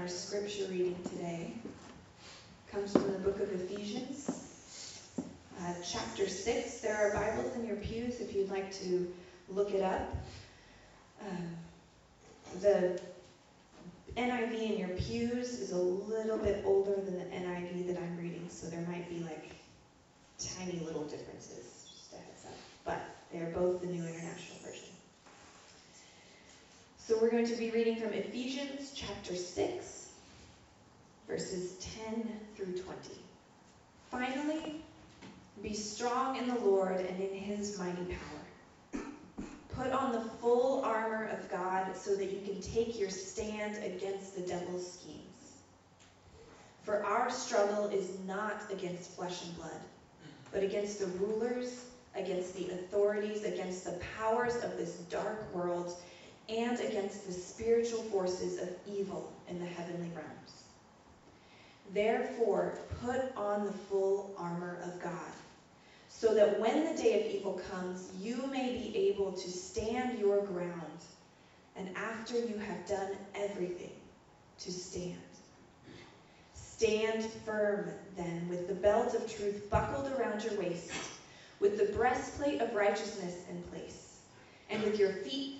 Our scripture reading today comes from the book of Ephesians, uh, chapter 6. There are Bibles in your pews if you'd like to look it up. Um, the NIV in your pews is a little bit older than the NIV that I'm reading, so there might be like tiny little differences, just a heads up. But they are both the New International Version. So we're going to be reading from Ephesians chapter 6, verses 10 through 20. Finally, be strong in the Lord and in his mighty power. Put on the full armor of God so that you can take your stand against the devil's schemes. For our struggle is not against flesh and blood, but against the rulers, against the authorities, against the powers of this dark world, and against the spiritual forces of evil in the heavenly realms. Therefore, put on the full armor of God, so that when the day of evil comes, you may be able to stand your ground, and after you have done everything, to stand. Stand firm, then, with the belt of truth buckled around your waist, with the breastplate of righteousness in place, and with your feet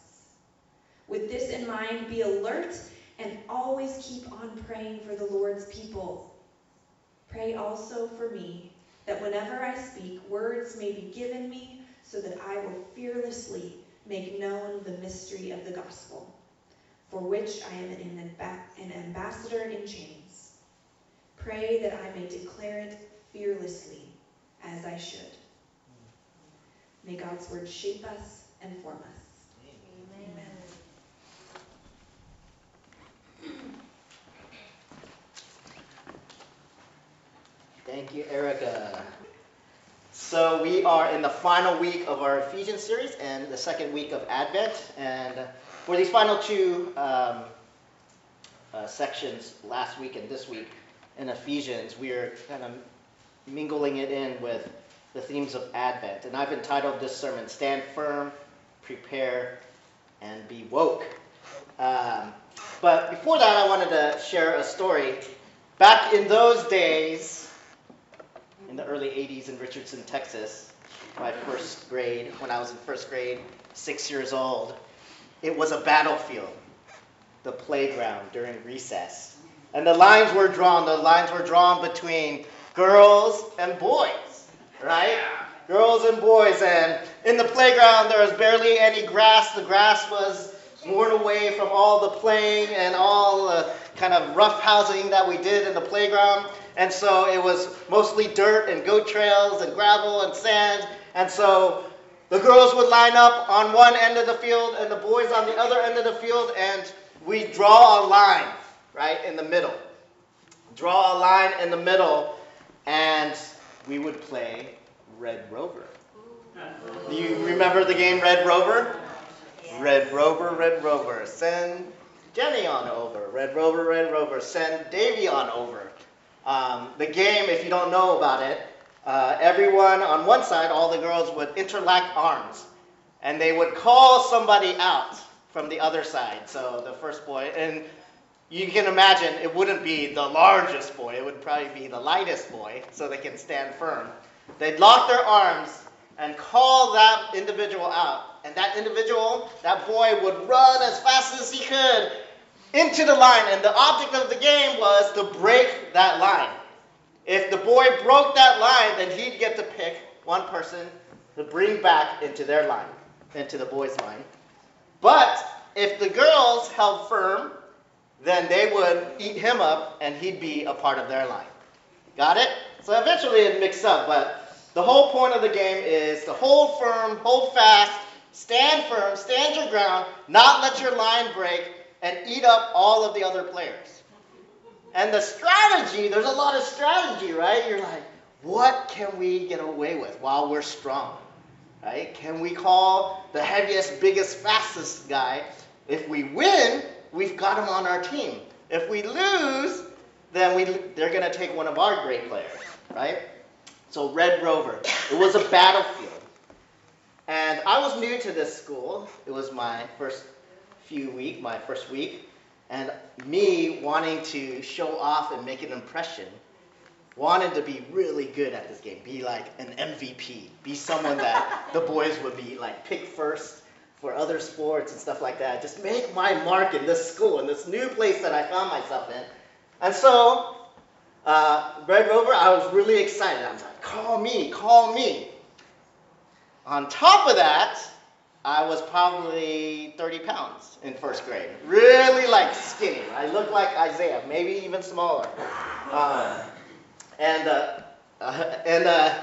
With this in mind, be alert and always keep on praying for the Lord's people. Pray also for me, that whenever I speak, words may be given me, so that I will fearlessly make known the mystery of the gospel, for which I am an, ambassador in chains. Pray that I may declare it fearlessly, as I should. May God's word shape us and form us. Thank you, Erica. So we are in the final week of our Ephesians series and the second week of Advent. And for these final two um, uh, sections, last week and this week in Ephesians, we are kind of mingling it in with the themes of Advent. And I've entitled this sermon, Stand Firm, Prepare, and Be Woke. Um, but before that, I wanted to share a story. Back in those days, in the early 80s in Richardson, Texas, my first grade, when I was in first grade, six years old. It was a battlefield, the playground during recess. And the lines were drawn. The lines were drawn between girls and boys, right? Girls and boys. And in the playground, there was barely any grass. The grass was worn away from all the playing and all the kind of rough housing that we did in the playground. And so it was mostly dirt and goat trails and gravel and sand. And so the girls would line up on one end of the field and the boys on the other end of the field, and we draw a line right in the middle. Draw a line in the middle, and we would play Red Rover. You remember the game Red Rover? Red Rover, Red Rover, send Jenny on over. Red Rover, Red Rover, send Davy on over. Um, the game, if you don't know about it, uh, everyone on one side, all the girls would interlock arms, and they would call somebody out from the other side. So the first boy, and you can imagine it wouldn't be the largest boy, it would probably be the lightest boy, so they can stand firm. They'd lock their arms and call that individual out. And that individual, that boy, would run as fast as he could into the line. And the object of the game was to break that line. If the boy broke that line, then he'd get to pick one person to bring back into their line, into the boys' line. But if the girls held firm, then they would eat him up and he'd be a part of their line. Got it? So eventually it mixed up, but the whole point of the game is to hold firm, hold fast, stand firm, stand your ground, not let your line break, and eat up all of the other players. And the strategy, there's a lot of strategy, right? You're like, what can we get away with while we're strong? Right? Can we call the heaviest, biggest, fastest guy? If we win, we've got him on our team. If we lose, then we, they're going to take one of our great players, right? So Red Rover, it was a battlefield. And I was new to this school. It was my first few week, my first week, and me wanting to show off and make an impression, wanted to be really good at this game, be like an MVP, be someone that the boys would be like pick first for other sports and stuff like that. Just make my mark in this school, in this new place that I found myself in. And so, uh, Red Rover, I was really excited. I was like, call me, call me. On top of that, I was probably 30 pounds in first grade. Really like skinny. I looked like Isaiah, maybe even smaller. Um, and uh, uh, and uh,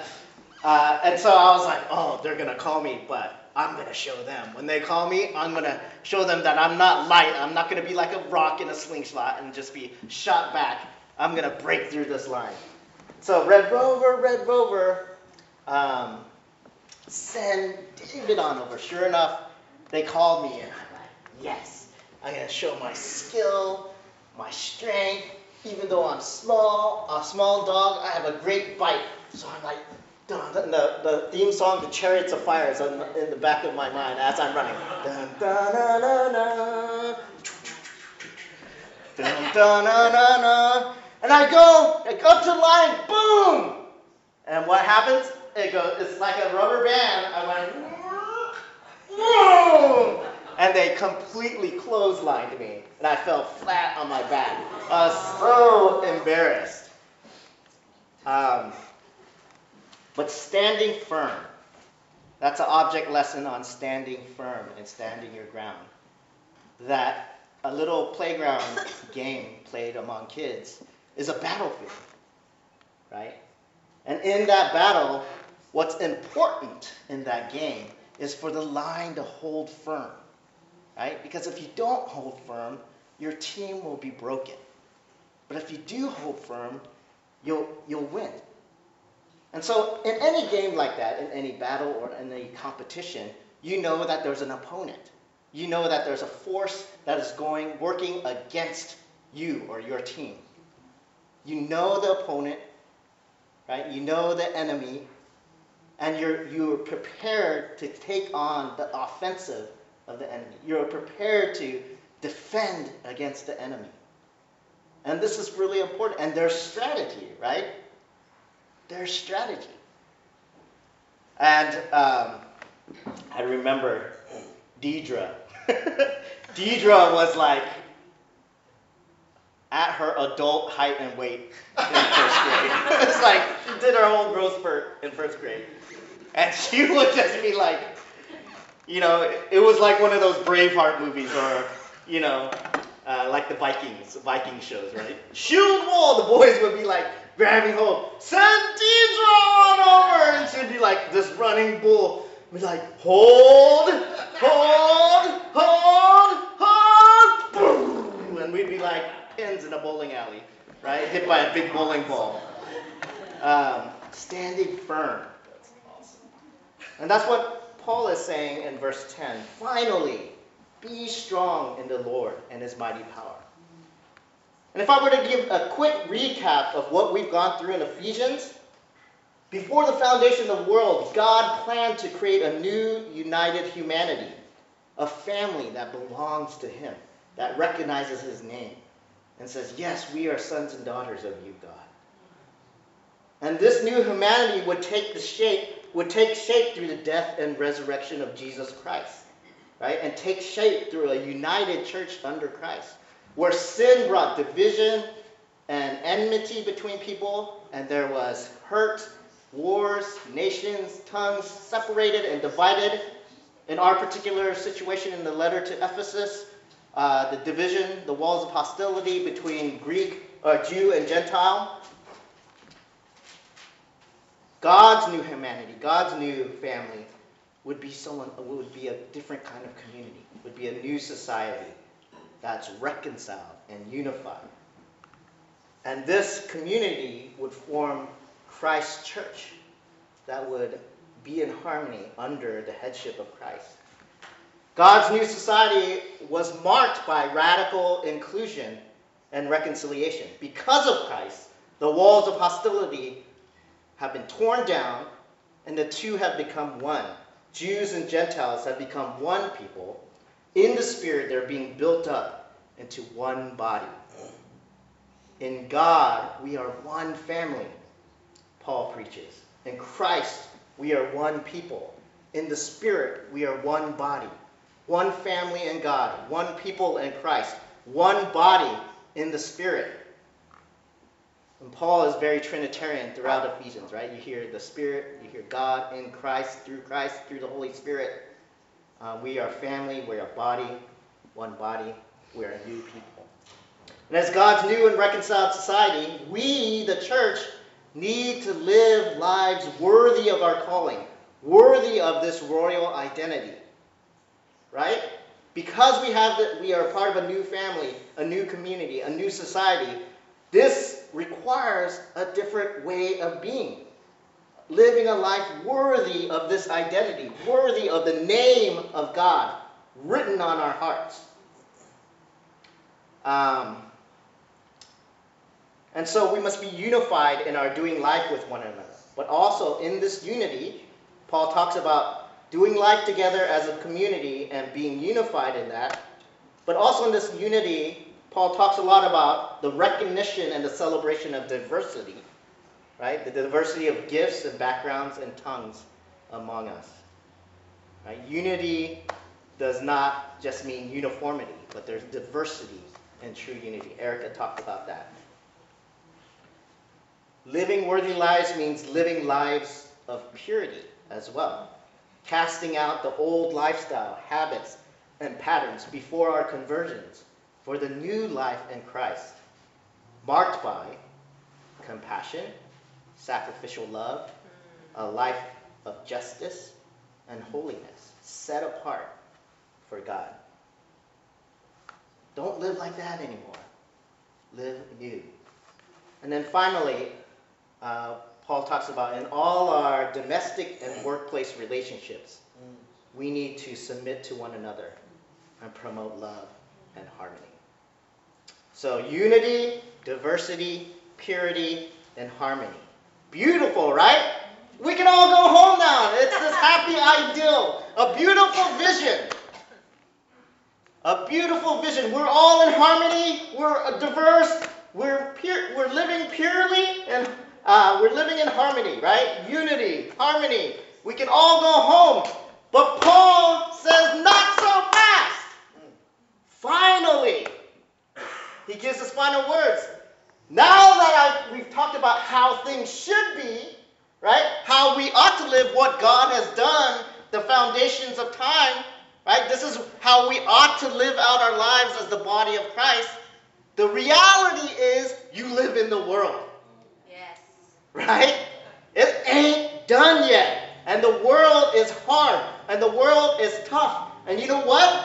uh, and so I was like, oh, they're gonna call me, but I'm gonna show them. When they call me, I'm gonna show them that I'm not light. I'm not gonna be like a rock in a slingshot and just be shot back. I'm gonna break through this line. So Red Rover, Red Rover. Um, send David on over. Sure enough, they called me, and I'm like, yes, I'm gonna show my skill, my strength. Even though I'm small, a small dog, I have a great bite. So I'm like, dun, dun, the, the theme song, The Chariots of Fire, is in, the back of my mind as I'm running. Dun, dun, dun, dun. Dun, dun, dun, dun, dun. And I go, I go up to the line, boom! And what happens? It goes, it's like a rubber band. I went! And they completely clotheslined me. And I fell flat on my back. I was so embarrassed. Um, but standing firm. That's an object lesson on standing firm and standing your ground. That a little playground game played among kids is a battlefield, right? And in that battle, what's important in that game is for the line to hold firm, right? Because if you don't hold firm, your team will be broken. But if you do hold firm, you'll, you'll win. And so, in any game like that, in any battle or in any competition, you know that there's an opponent. You know that there's a force that is going, working against you or your team. You know the opponent, right? You know the enemy, and you're, you're prepared to take on the offensive of the enemy. You're prepared to defend against the enemy. And this is really important. And their strategy, right? Their strategy. And um, I remember Deidre. Deidre was like at her adult height and weight in first grade. it's like she did her whole growth spurt in first grade. And she would just be like, you know, it was like one of those Braveheart movies or, you know, uh, like the Vikings, Viking shows, right? Shield wall, the boys would be like grabbing hold, Deidre on over, and she'd be like this running bull, We'd be like, hold, hold, hold, hold, and we'd be like pins in a bowling alley, right? Hit by a big bowling ball. Um, standing firm. And that's what Paul is saying in verse 10. Finally, be strong in the Lord and his mighty power. And if I were to give a quick recap of what we've gone through in Ephesians, before the foundation of the world, God planned to create a new united humanity, a family that belongs to him, that recognizes his name, and says, Yes, we are sons and daughters of you, God. And this new humanity would take the shape, would take shape through the death and resurrection of Jesus Christ. Right? And take shape through a united church under Christ. Where sin brought division and enmity between people, and there was hurt, wars, nations, tongues separated and divided. In our particular situation in the letter to Ephesus, uh, the division, the walls of hostility between Greek, uh, Jew, and Gentile. God's new humanity, God's new family would be someone would be a different kind of community, would be a new society that's reconciled and unified. And this community would form Christ's church that would be in harmony under the headship of Christ. God's new society was marked by radical inclusion and reconciliation. Because of Christ, the walls of hostility have been torn down and the two have become one. Jews and Gentiles have become one people. In the Spirit, they're being built up into one body. In God, we are one family, Paul preaches. In Christ, we are one people. In the Spirit, we are one body. One family in God, one people in Christ, one body in the Spirit. And Paul is very Trinitarian throughout Ephesians, right? You hear the Spirit, you hear God in Christ, through Christ, through the Holy Spirit. Uh, we are family, we are body, one body, we are a new people. And as God's new and reconciled society, we, the church, need to live lives worthy of our calling, worthy of this royal identity. Right? Because we have the, we are part of a new family, a new community, a new society, this requires a different way of being. Living a life worthy of this identity, worthy of the name of God written on our hearts. Um, and so we must be unified in our doing life with one another. But also in this unity, Paul talks about doing life together as a community and being unified in that. But also in this unity, Paul talks a lot about the recognition and the celebration of diversity, right? The diversity of gifts and backgrounds and tongues among us. Right? Unity does not just mean uniformity, but there's diversity in true unity. Erica talked about that. Living worthy lives means living lives of purity as well. Casting out the old lifestyle, habits, and patterns before our conversions for the new life in Christ, marked by compassion, sacrificial love, a life of justice, and holiness, set apart for God. Don't live like that anymore. Live new. And then finally, uh, Paul talks about in all our domestic and workplace relationships, we need to submit to one another and promote love and harmony. So, unity, diversity, purity, and harmony. Beautiful, right? We can all go home now. It's this happy ideal, a beautiful vision. A beautiful vision. We're all in harmony. We're diverse. We're pure, we're living purely and uh, we're living in harmony, right? Unity, harmony. We can all go home. But Paul says, not so fast. Finally, he gives his final words. Now that I, we've talked about how things should be, right? How we ought to live, what God has done, the foundations of time, right? This is how we ought to live out our lives as the body of Christ. The reality is, you live in the world right? It ain't done yet. And the world is hard. And the world is tough. And you know what?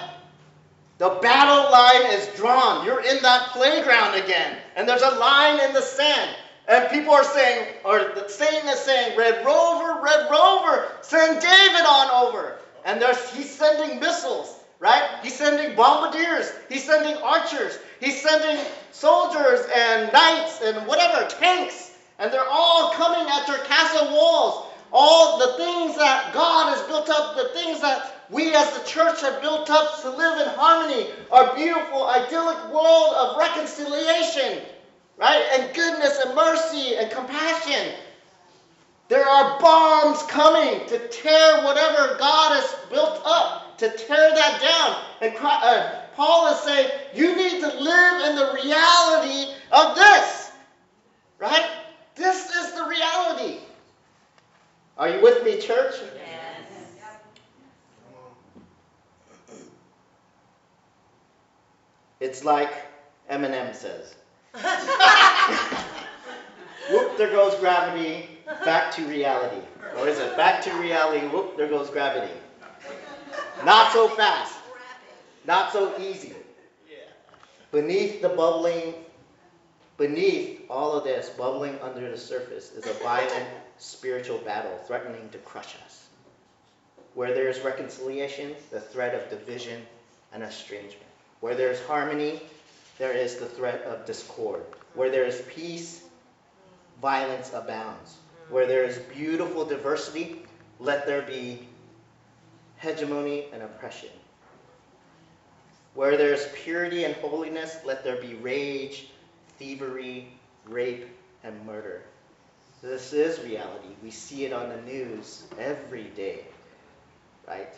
The battle line is drawn. You're in that playground again. And there's a line in the sand. And people are saying, or Satan is saying, Red Rover, Red Rover, send David on over. And there's, he's sending missiles, right? He's sending bombardiers. He's sending archers. He's sending soldiers and knights and whatever, tanks. And they're all coming at your castle walls. All the things that God has built up, the things that we as the church have built up to live in harmony, our beautiful, idyllic world of reconciliation, right? And goodness and mercy and compassion. There are bombs coming to tear whatever God has built up, to tear that down. And uh, Paul is saying, you need to live in the reality of this, right? This is the reality. Are you with me, church? Yes. It's like Eminem says. whoop, there goes gravity, back to reality. Or is it back to reality, whoop, there goes gravity. Not so fast, not so easy. Beneath the bubbling Beneath all of this, bubbling under the surface, is a violent spiritual battle threatening to crush us. Where there is reconciliation, the threat of division and estrangement. Where there is harmony, there is the threat of discord. Where there is peace, violence abounds. Where there is beautiful diversity, let there be hegemony and oppression. Where there is purity and holiness, let there be rage, thievery, rape, and murder. This is reality. We see it on the news every day, right?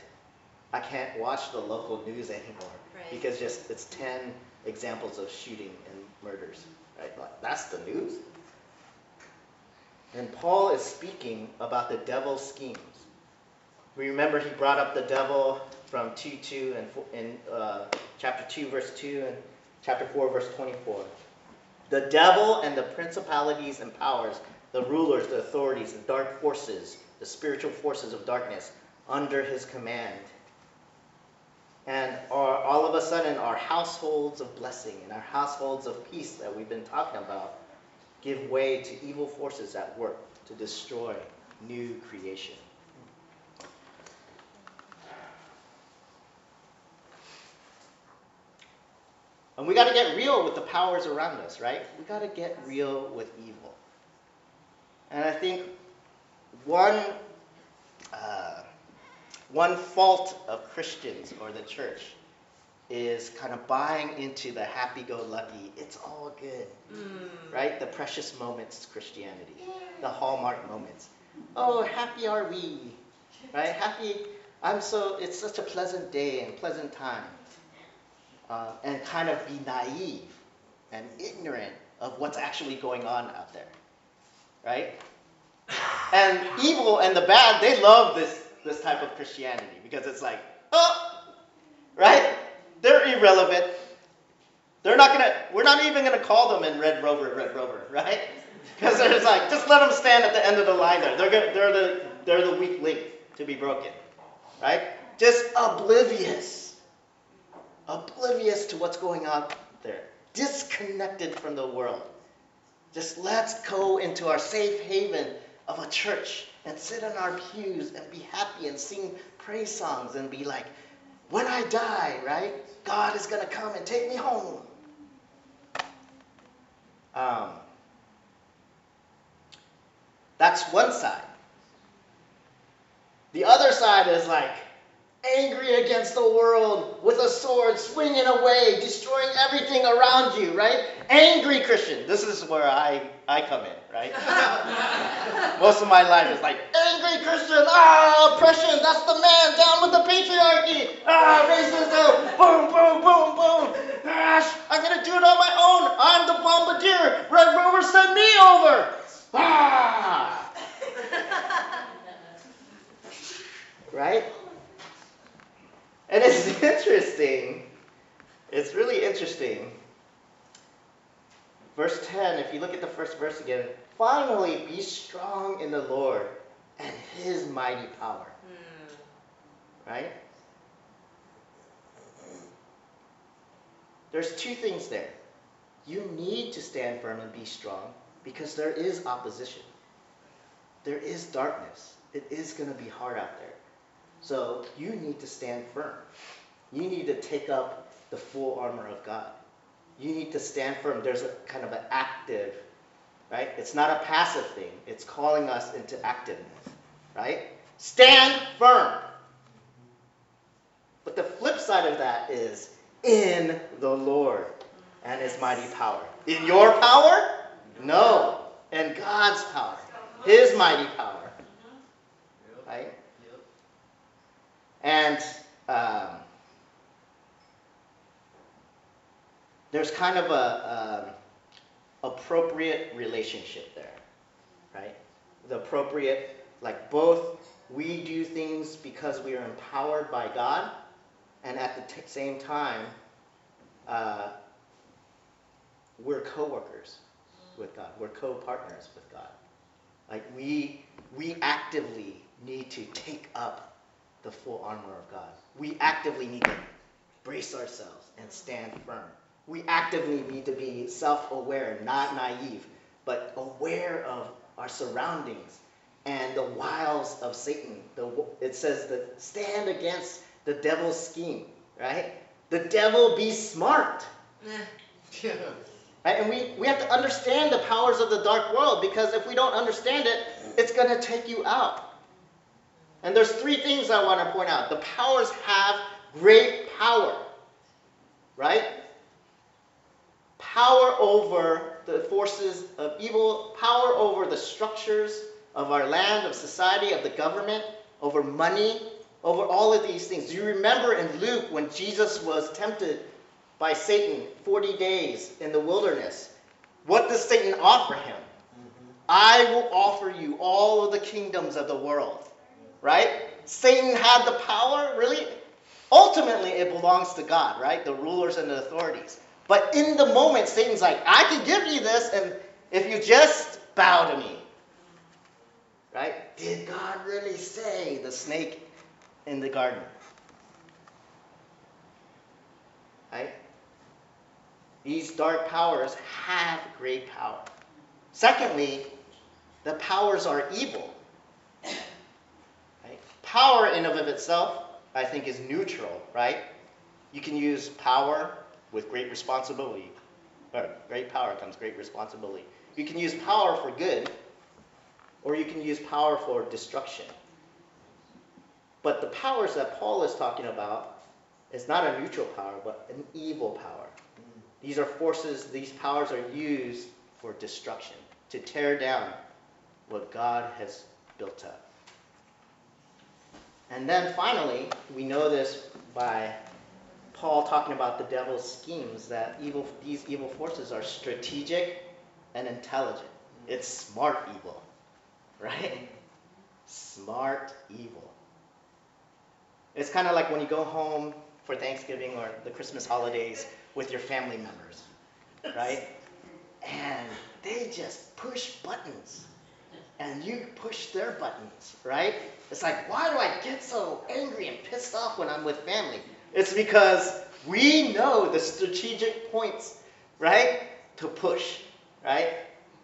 I can't watch the local news anymore Right. because just it's 10 examples of shooting and murders, right? That's the news. And Paul is speaking about the devil's schemes. We remember he brought up the devil from 2 2 and in uh, chapter 2, verse 2, and chapter 4, verse 24. The devil and the principalities and powers, the rulers, the authorities, the dark forces, the spiritual forces of darkness under his command. And our, all of a sudden, our households of blessing and our households of peace that we've been talking about give way to evil forces at work to destroy new creation. And we got to get real with the powers around us, right? We got to get real with evil. And I think one uh, one fault of Christians or the church is kind of buying into the happy-go-lucky, it's all good, Mm. right? The precious moments Christianity, the hallmark moments. Oh, happy are we, right? Happy. I'm so. It's such a pleasant day and pleasant time uh, and kind of be naive and ignorant of what's actually going on out there, right? And evil and the bad, they love this this type of Christianity because it's like, oh, right? They're irrelevant. They're not gonna. We're not even gonna call them in Red Rover, Red Rover, right? Because they're just like, just let them stand at the end of the line there. They're gonna, they're the they're the weak link to be broken, right? Just oblivious oblivious to what's going on there, disconnected from the world. Just let's go into our safe haven of a church and sit in our pews and be happy and sing praise songs and be like, when I die, right? God is going to come and take me home. Um, that's one side. The other side is like, angry against the world with a sword, swinging away, destroying everything around you, right? Angry Christian. This is where I, I come in, right? Most of my life is like, angry Christian, ah, oppression, that's the man, down with the patriarchy, ah, racism, boom, boom, boom, boom, gosh, I'm gonna do it on my own, I'm the bombardier, Red Rover send me over, ah, right? And it's interesting. It's really interesting. Verse 10, if you look at the first verse again, finally be strong in the Lord and his mighty power. Mm. Right? There's two things there. You need to stand firm and be strong because there is opposition. There is darkness. It is going to be hard out there. So you need to stand firm. You need to take up the full armor of God. You need to stand firm. There's a kind of an active, right? It's not a passive thing. It's calling us into activeness, right? Stand firm. But the flip side of that is in the Lord and his mighty power. In your power? No. In God's power. His mighty power. Right? And um, there's kind of a um, appropriate relationship there, right? The appropriate, like both we do things because we are empowered by God, and at the same time, uh, we're co-workers with God. We're co-partners with God. Like we we actively need to take up the full armor of God. We actively need to brace ourselves and stand firm we actively need to be self aware, not naive, but aware of our surroundings and the wiles of Satan. The, it says that stand against the devil's scheme, right? The devil be smart. yeah. Right? And we, we have to understand the powers of the dark world because if we don't understand it, it's going to take you out. And there's three things I want to point out. The powers have great power, right? Power over the forces of evil, power over the structures of our land, of society, of the government, over money, over all of these things. Do you remember in Luke when Jesus was tempted by Satan 40 days in the wilderness? What does Satan offer him? Mm-hmm. I will offer you all of the kingdoms of the world. Right? Satan had the power, really? Ultimately, it belongs to God, right? The rulers and the authorities. But in the moment, Satan's like, I can give you this, and if you just bow to me. Right? Did God really say the snake in the garden? Right? These dark powers have great power. Secondly, the powers are evil. Right? Power in and of itself, I think, is neutral, right? You can use power with great responsibility. Or great power comes great responsibility. You can use power for good, or you can use power for destruction. But the powers that Paul is talking about is not a neutral power, but an evil power. These are forces, these powers are used for destruction, to tear down what God has built up. And then finally, we know this by Paul talking about the devil's schemes that evil, these evil forces are strategic and intelligent. It's smart evil, right? Smart evil. It's kind of like when you go home for Thanksgiving or the Christmas holidays with your family members, right? And they just push buttons and you push their buttons, right? It's like, why do I get so angry and pissed off when I'm with family? It's because we know the strategic points, right? To push, right?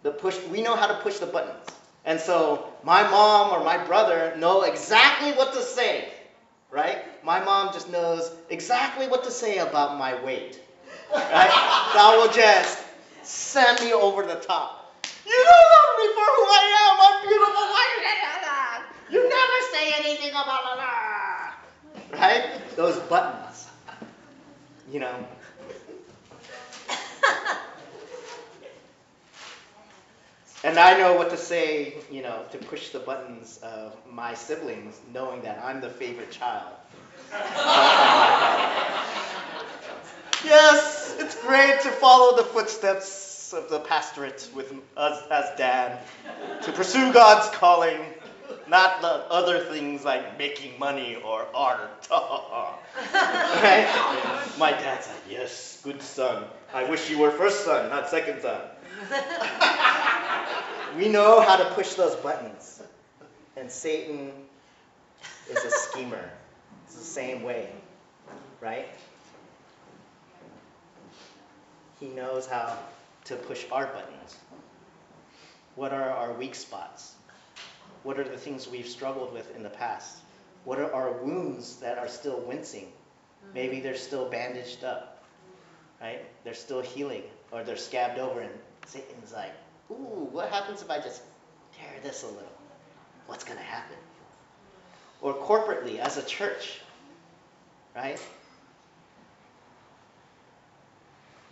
The push, we know how to push the buttons. And so my mom or my brother know exactly what to say, right? My mom just knows exactly what to say about my weight, right? that will just send me over the top. You don't love me for who I am. I'm beautiful. Why you that? You never say anything about that. Right? Those buttons. You know. And I know what to say, you know, to push the buttons of my siblings, knowing that I'm the favorite child. yes, it's great to follow the footsteps of the pastorate with us as dad to pursue God's calling, not the other things like making money or art. My dad's like, yes, good son. I wish you were first son, not second son. we know how to push those buttons. And Satan is a schemer. It's the same way, right? He knows how to push our buttons? What are our weak spots? What are the things we've struggled with in the past? What are our wounds that are still wincing? Mm-hmm. Maybe they're still bandaged up, right? They're still healing, or they're scabbed over, and Satan's like, ooh, what happens if I just tear this a little? What's going to happen? Or corporately, as a church, right?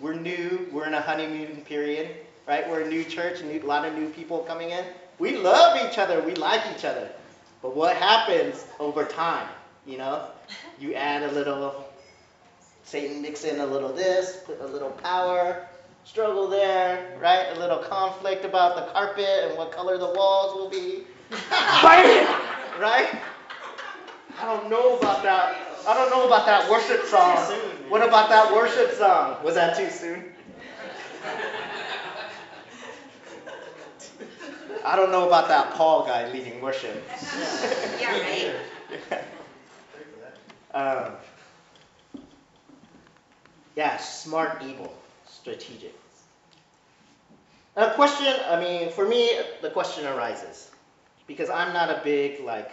We're new, we're in a honeymoon period, right? We're a new church, a lot of new people coming in. We love each other, we like each other. But what happens over time? You know, you add a little, Satan mix in a little this, put a little power, struggle there, right? A little conflict about the carpet and what color the walls will be. right? I don't know about that. I don't know about that worship song. What about that worship song? Was that too soon? I don't know about that Paul guy leading worship. yeah, right. um, Yeah, smart evil, strategic. A question, I mean, for me, the question arises because I'm not a big, like,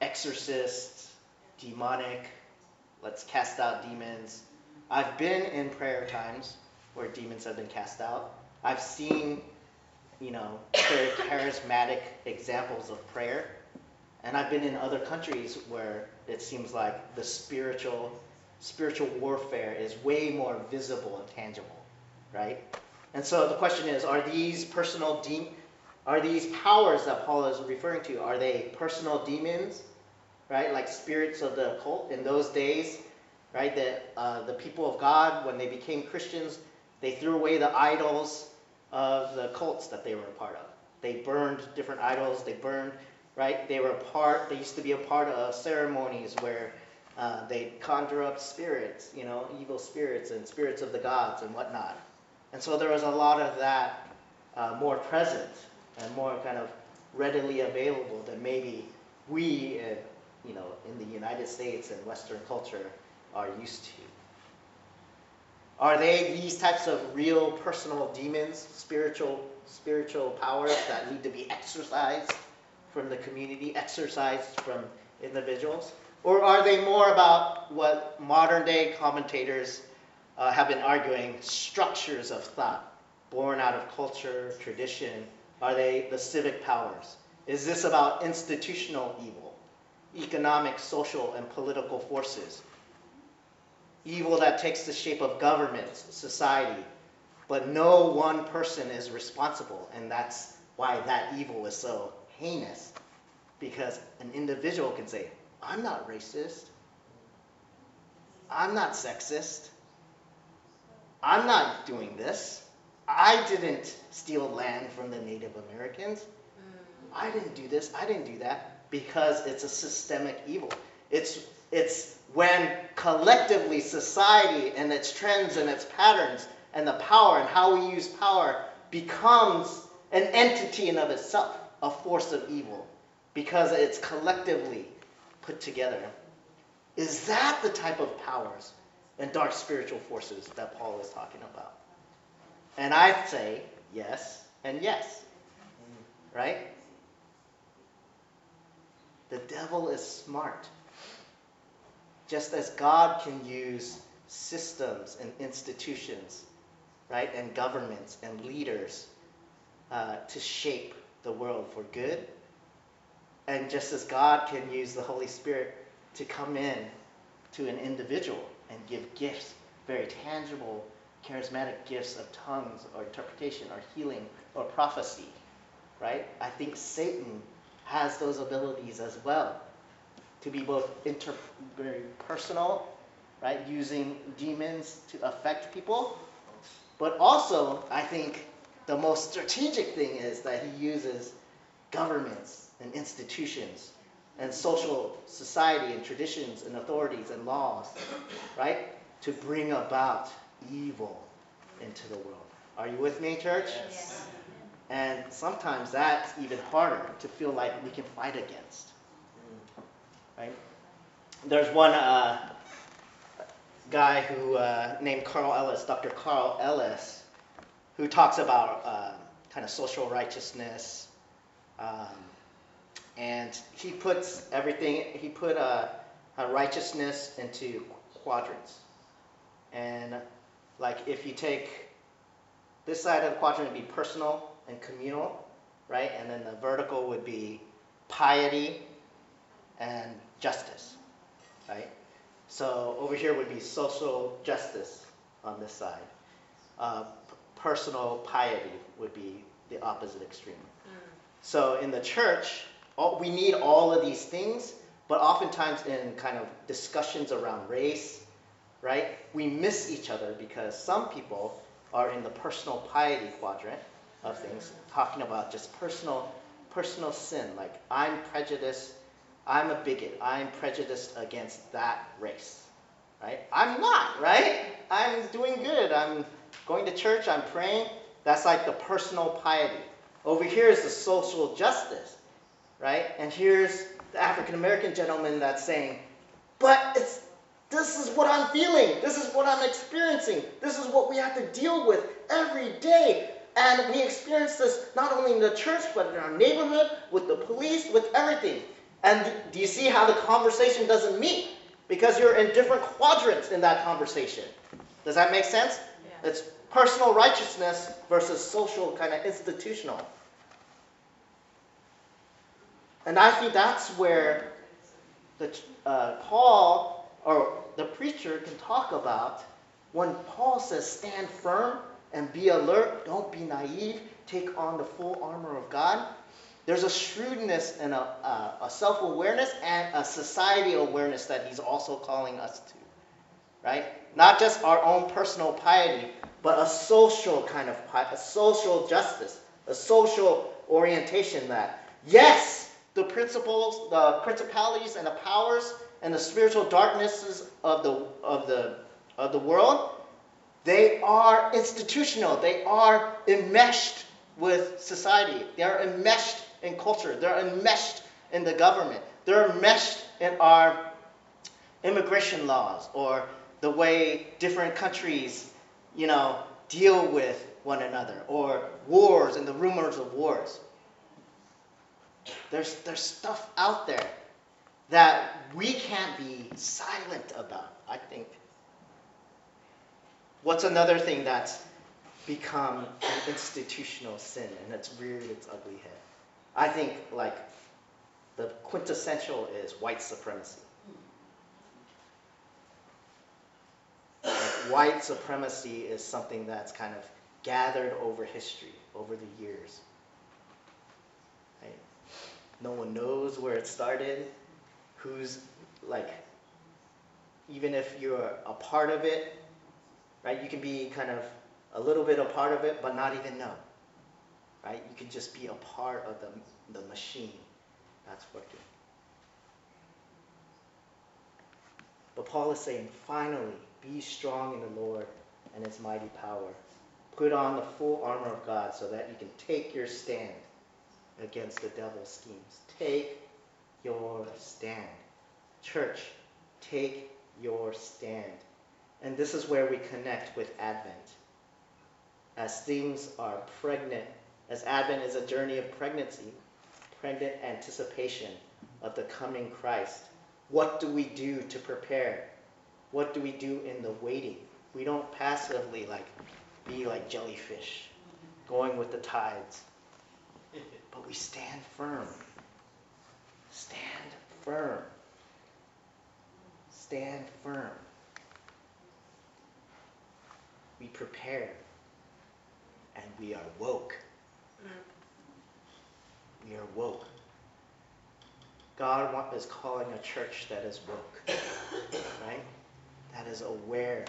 exorcist, demonic, let's cast out demons. I've been in prayer times where demons have been cast out. I've seen, you know, very charismatic examples of prayer. And I've been in other countries where it seems like the spiritual spiritual warfare is way more visible and tangible, right? And so the question is, are these personal de- are these powers that Paul is referring to, are they personal demons, right? Like spirits of the occult in those days, right? That uh, the people of God, when they became Christians, they threw away the idols of the cults that they were a part of. They burned different idols. They burned, right? They were a part. They used to be a part of ceremonies where uh, they conjure up spirits, you know, evil spirits and spirits of the gods and whatnot. And so there was a lot of that uh, more present and more kind of readily available than maybe we, uh, you know, in the United States and Western culture are used to. Are they these types of real personal demons, spiritual spiritual powers that need to be exercised from the community, exercised from individuals? Or are they more about what modern day commentators uh, have been arguing structures of thought born out of culture, tradition? Are they the civic powers? Is this about institutional evil, economic, social, and political forces? Evil that takes the shape of governments, society, but no one person is responsible, and that's why that evil is so heinous. Because an individual can say, I'm not racist. I'm not sexist. I'm not doing this. I didn't steal land from the Native Americans. I didn't do this. I didn't do that because it's a systemic evil. It's it's when collectively society and its trends and its patterns and the power and how we use power becomes an entity in of itself, a force of evil, because it's collectively put together. Is that the type of powers and dark spiritual forces that Paul is talking about? And I say yes and yes. Right? The devil is smart. Just as God can use systems and institutions, right, and governments and leaders uh, to shape the world for good, and just as God can use the Holy Spirit to come in to an individual and give gifts, very tangible, charismatic gifts of tongues or interpretation or healing or prophecy, right? I think Satan has those abilities as well to be both inter- very personal, right, using demons to affect people, but also I think the most strategic thing is that he uses governments and institutions and social society and traditions and authorities and laws, right, to bring about evil into the world. Are you with me, church? Yes. And sometimes that's even harder to feel like we can fight against. Right? There's one uh, guy who uh, named Carl Ellis, Dr. Carl Ellis, who talks about uh, kind of social righteousness. Um, and he puts everything, he put uh, righteousness into quadrants. And like if you take this side of the quadrant would be personal and communal, right? And then the vertical would be piety and justice, right? So over here would be social justice on this side. Uh, personal piety would be the opposite extreme. So in the church, all, we need all of these things, but oftentimes in kind of discussions around race, right, we miss each other because some people are in the personal piety quadrant of things, talking about just personal personal sin, like I'm prejudiced, I'm a bigot, I'm prejudiced against that race. Right? I'm not, right? I'm doing good. I'm going to church, I'm praying. That's like the personal piety. Over here is the social justice, right? And here's the African American gentleman that's saying, but it's This is what I'm feeling. This is what I'm experiencing. This is what we have to deal with every day. And we experience this not only in the church, but in our neighborhood, with the police, with everything. And do you see how the conversation doesn't meet? Because you're in different quadrants in that conversation. Does that make sense? Yeah. It's personal righteousness versus social, kind of institutional. And I think that's where the, uh, Paul or the preacher can talk about when Paul says, stand firm and be alert, don't be naive, take on the full armor of God. There's a shrewdness and a, a, a self awareness and a society awareness that he's also calling us to. Right? Not just our own personal piety, but a social kind of piety, a social justice, a social orientation that, yes, the principles, the principalities and the powers and the spiritual darknesses of the of the of the world, they are institutional. They are enmeshed with society. They are enmeshed in culture. They're enmeshed in the government. They're enmeshed in our immigration laws or the way different countries, you know, deal with one another or wars and the rumors of wars. There's, there's stuff out there that we can't be silent about, I think. What's another thing that's become an institutional sin and it's reared its ugly head? I think, like, the quintessential is white supremacy. Like, white supremacy is something that's kind of gathered over history, over the years. Right? No one knows where it started, who's like, even if you're a part of it, right? You can be kind of a little bit a part of it, but not even know, right? You can just be a part of the, the machine that's working. But Paul is saying, finally, be strong in the Lord and his mighty power. Put on the full armor of God so that you can take your stand against the devil's schemes. Take your stand. Church, take your stand. And this is where we connect with Advent. As things are pregnant, as Advent is a journey of pregnancy, pregnant anticipation of the coming Christ, what do we do to prepare? What do we do in the waiting? We don't passively like be like jellyfish going with the tides. But we stand firm. Stand firm. Stand firm. We prepare and we are woke. We are woke. God is calling a church that is woke, right? That is aware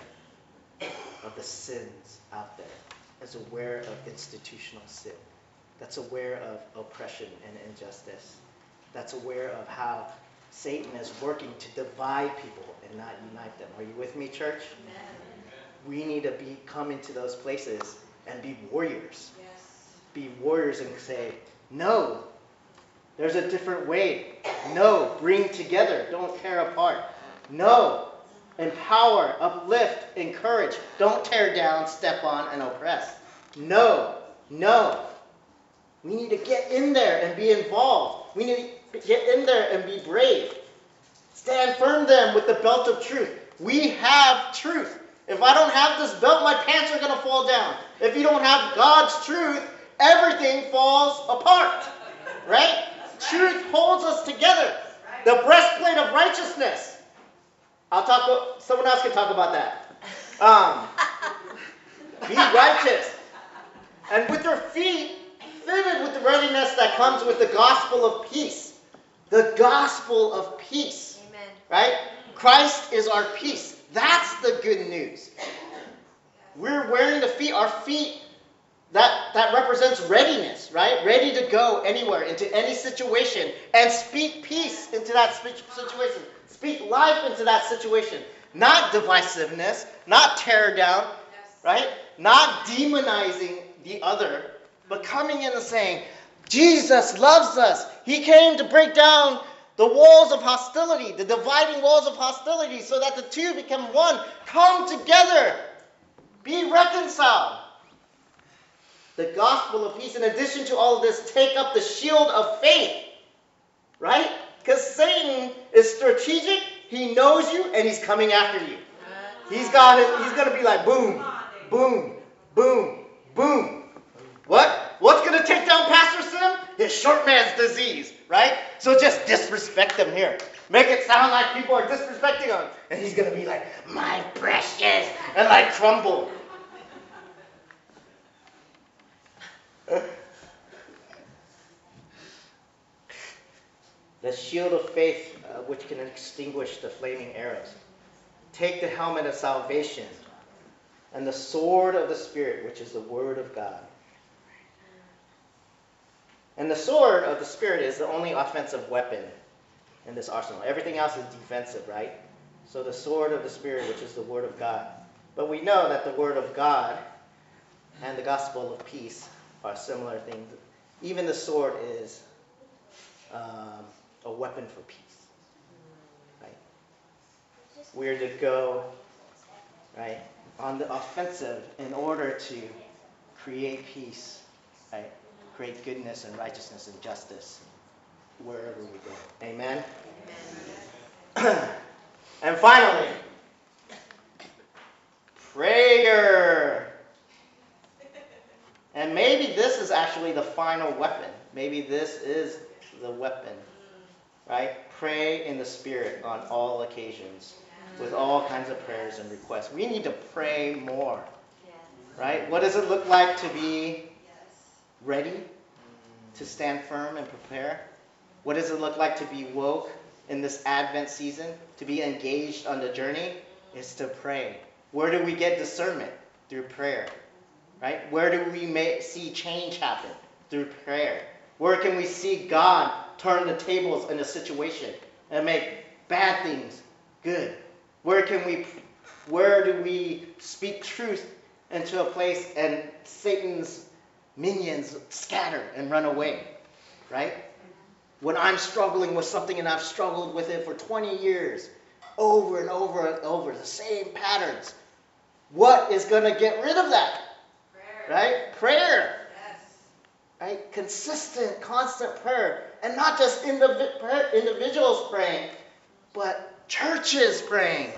of the sins out there, that's aware of institutional sin, that's aware of oppression and injustice, that's aware of how Satan is working to divide people and not unite them. Are you with me, church? We need to be come into those places and be warriors. Be warriors and say, no, there's a different way. No, bring together. Don't tear apart. No, empower, uplift, encourage. Don't tear down, step on, and oppress. No, no. We need to get in there and be involved. We need to get in there and be brave. Stand firm then with the belt of truth. We have truth. If I don't have this belt, my pants are going to fall down. If you don't have God's truth, everything falls apart. Right? Truth holds us together. The breastplate of righteousness. I'll talk. Someone else can talk about that. Um, be righteous, and with your feet fitted with the readiness that comes with the gospel of peace. The gospel of peace. Amen. Right? Christ is our peace. That's the good news. We're wearing the feet. Our feet that that represents readiness, right? Ready to go anywhere into any situation and speak peace into that situation. Speak life into that situation. Not divisiveness, not tear down, right? Not demonizing the other, but coming in and saying, Jesus loves us. He came to break down the walls of hostility, the dividing walls of hostility, so that the two become one. Come together. Be reconciled. The gospel of peace, in addition to all of this, take up the shield of faith. Right? Because Satan is strategic, he knows you, and he's coming after you. He's got it, he's gonna be like boom, boom, boom, boom. What? What's gonna take down Pastor Sim? His short man's disease, right? So just disrespect him here. Make it sound like people are disrespecting him. And he's gonna be like, my precious, and like crumble. The shield of faith, uh, which can extinguish the flaming arrows. Take the helmet of salvation and the sword of the Spirit, which is the Word of God. And the sword of the Spirit is the only offensive weapon in this arsenal. Everything else is defensive, right? So the sword of the Spirit, which is the Word of God. But we know that the Word of God and the gospel of peace are similar things. Even the sword is um, a weapon for peace. Right? We're to go right on the offensive in order to create peace, right? Create goodness and righteousness and justice wherever we go. Amen. Amen. and finally, prayer. And maybe this is actually the final weapon. Maybe this is the weapon. Right? Pray in the Spirit on all occasions with all kinds of prayers and requests. We need to pray more. Right? What does it look like to be ready, to stand firm and prepare? What does it look like to be woke in this Advent season, to be engaged on the journey? Is to pray. Where do we get discernment? Through prayer. Right? Where do we make, see change happen? Through prayer. Where can we see God turn the tables in a situation and make bad things good? Where can we where do we speak truth into a place and Satan's minions scatter and run away? Right? When I'm struggling with something and I've struggled with it for 20 years, over and over and over, the same patterns. What is going to get rid of that? Right? Prayer. Yes. Right? Consistent, constant prayer. And not just indivi- individuals praying, but churches praying,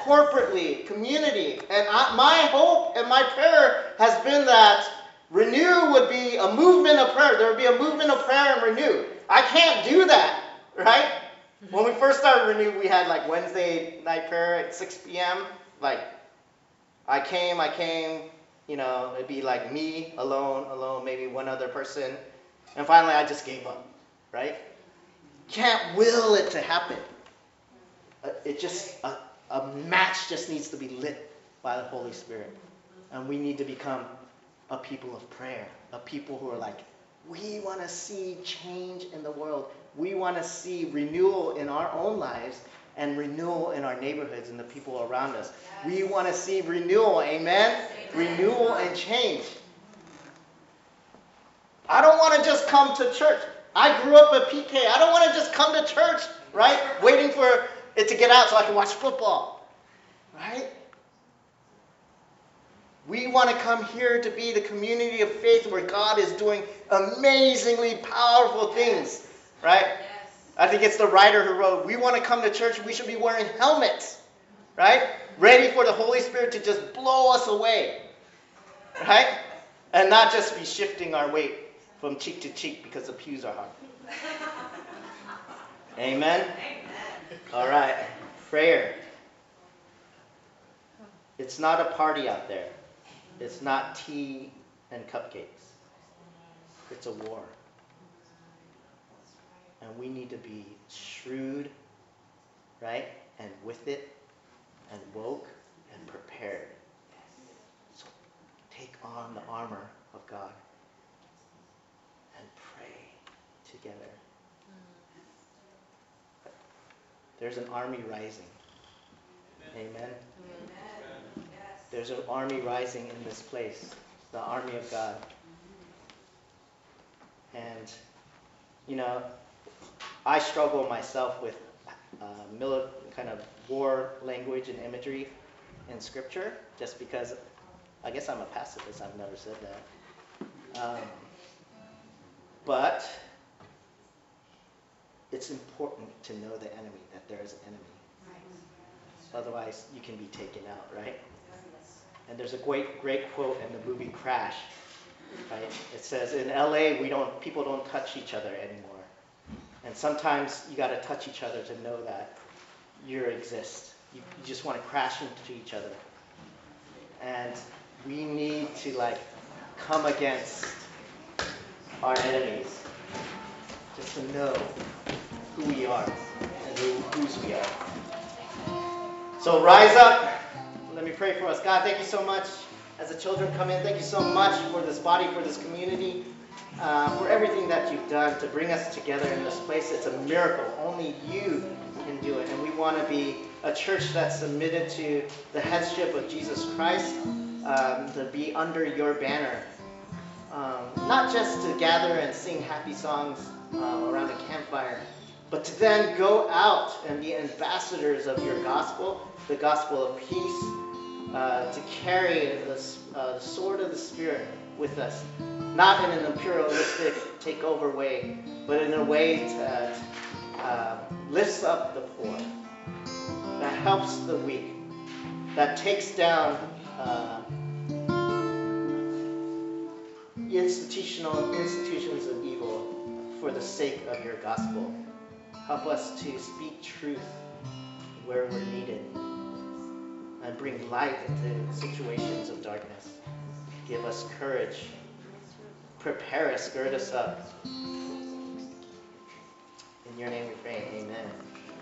corporately, community. And I, my hope and my prayer has been that Renew would be a movement of prayer. There would be a movement of prayer and renew. I can't do that, right? When we first started Renew, we had like Wednesday night prayer at 6 p.m. Like, I came, I came, you know, it'd be like me alone, alone, maybe one other person. And finally, I just gave up, right? Can't will it to happen. Uh, It just, a, a match just needs to be lit by the Holy Spirit. And we need to become a people of prayer, a people who are like, we want to see change in the world. We want to see renewal in our own lives and renewal in our neighborhoods and the people around us. We want to see renewal, amen? Renewal and change. I don't want to just come to church. I grew up at PK. I don't want to just come to church, right? Waiting for it to get out so I can watch football, right? We want to come here to be the community of faith where God is doing amazingly powerful things, right? I think it's the writer who wrote, We want to come to church, we should be wearing helmets, right? Ready for the Holy Spirit to just blow us away, right? And not just be shifting our weight from cheek to cheek because the pews are hard. Amen? All right. Prayer. It's not a party out there. It's not tea and cupcakes. It's a war. And we need to be shrewd, right? And with it, and woke, and prepared. So take on the armor of God and pray together. There's an army rising. Amen. Amen. There's an army rising in this place, the army of God. And, you know, I struggle myself with uh, mili- kind of war language and imagery in scripture, just because I guess I'm a pacifist. I've never said that. Um, but it's important to know the enemy, that there is an enemy. Otherwise, you can be taken out, right? And there's a great, great quote in the movie Crash, right? It says, "In LA, we don't, people don't touch each other anymore, and sometimes you got to touch each other to know that you exist. You, you just want to crash into each other, and we need to like come against our enemies, just to know who we are and who, whose we are." So rise up. Let me pray for us. God, thank you so much. As the children come in, thank you so much for this body, for this community, uh, for everything that you've done to bring us together in this place. It's a miracle. Only you can do it. And we want to be a church that's submitted to the headship of Jesus Christ, um, to be under your banner. Um, not just to gather and sing happy songs uh, around a campfire, but to then go out and be ambassadors of your gospel, the gospel of peace, uh, to carry the, uh, the sword of the Spirit with us, not in an imperialistic takeover way, but in a way that uh, lifts up the poor, that helps the weak, that takes down uh, institutional institutions of evil for the sake of your gospel. Help us to speak truth where we're needed and bring light into situations of darkness. Give us courage prepare us, gird us up. In your name we pray, amen.